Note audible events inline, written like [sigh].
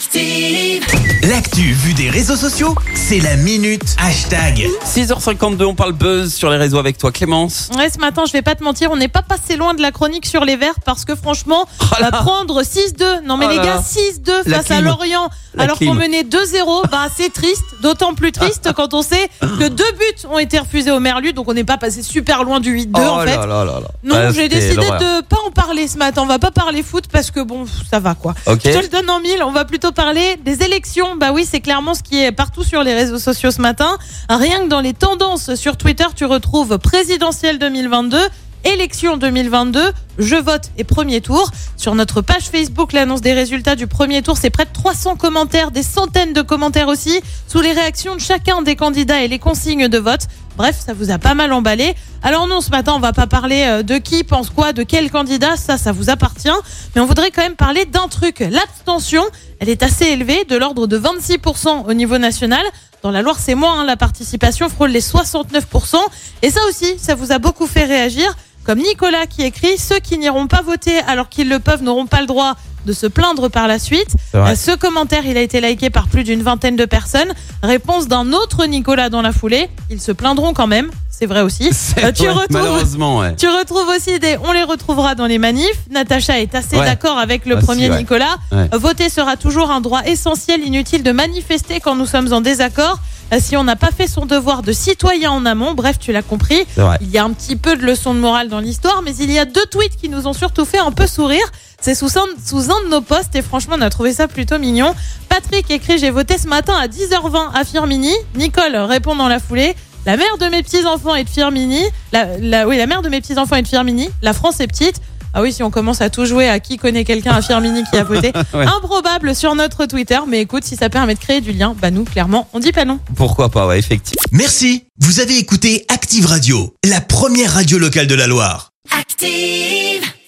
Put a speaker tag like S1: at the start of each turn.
S1: Active.
S2: L'actu vue des réseaux sociaux, c'est la minute hashtag.
S3: 6h52, on parle buzz sur les réseaux avec toi Clémence.
S4: Ouais, ce matin, je vais pas te mentir, on n'est pas passé loin de la chronique sur les Verts parce que franchement,
S3: là.
S4: va prendre 6-2. Non mais
S3: Oh
S4: les gars,
S3: là.
S4: 6-2
S3: La
S4: face à. Lorient
S3: La
S4: alors qu'on menait 2-0. Bah c'est triste, d'autant plus triste [laughs] quand on sait que deux buts ont été refusés au Merlu, donc on n'est pas passé super loin du 8-2
S3: oh
S4: en fait.
S3: là là là là.
S4: Non,
S3: Ouais,
S4: j'ai décidé de pas en parler ce matin. On va pas parler foot parce que bon, ça va quoi.
S3: Ok.
S4: Je te le donne en mille. On va plutôt parler des élections. Bah oui, c'est clairement ce qui est partout sur les réseaux sociaux ce matin. Rien que dans les tendances sur Twitter, tu retrouves présidentielle 2022. Élection 2022, je vote et premier tour. Sur notre page Facebook, l'annonce des résultats du premier tour, c'est près de 300 commentaires, des centaines de commentaires aussi, sous les réactions de chacun des candidats et les consignes de vote. Bref, ça vous a pas mal emballé. Alors non, ce matin, on va pas parler euh, de qui pense quoi, de quel candidat, ça, ça vous appartient. Mais on voudrait quand même parler d'un truc. L'abstention, elle est assez élevée, de l'ordre de 26% au niveau national. Dans la Loire, c'est moins, hein, la participation frôle les 69%. Et ça aussi, ça vous a beaucoup fait réagir. Comme Nicolas qui écrit, ceux qui n'iront pas voter alors qu'ils le peuvent n'auront pas le droit de se plaindre par la suite. Ce commentaire, il a été liké par plus d'une vingtaine de personnes. Réponse d'un autre Nicolas dans la foulée. Ils se plaindront quand même. C'est vrai aussi. [laughs] Euh, tu
S3: vrai,
S4: retrouves-
S3: malheureusement ouais.
S4: Tu retrouves aussi des. On les retrouvera dans les manifs. Natacha est assez
S3: Ouais.
S4: d'accord avec le premier
S3: ouais.
S4: Nicolas. Voter sera toujours un droit essentiel. Inutile de manifester quand nous sommes en désaccord. Euh, Si on n'a pas fait son devoir de citoyen en amont, bref, tu l'as compris. Il y a un petit peu de leçon de morale dans l'histoire, mais il y a deux tweets qui nous ont surtout fait un peu sourire. C'est sous un, sous un de nos posts et franchement, on a trouvé ça plutôt mignon. Patrick écrit J'ai voté ce matin à 10h20 à Firmini. Nicole répond dans la foulée La mère de mes petits-enfants est de Firmini. La, la- oui, la mère de mes petits-enfants est de Firmini. La France est petite. Ah oui, si on commence à tout jouer à qui connaît quelqu'un à Firmini qui a voté. [laughs]
S3: Ouais.
S4: Improbable sur notre Twitter, mais écoute, si ça permet de créer du lien, bah nous, clairement, on dit pas non.
S3: Pourquoi pas ouais effectivement.
S2: Merci, vous avez écouté Active Radio, la première radio locale de la Loire.
S1: Active.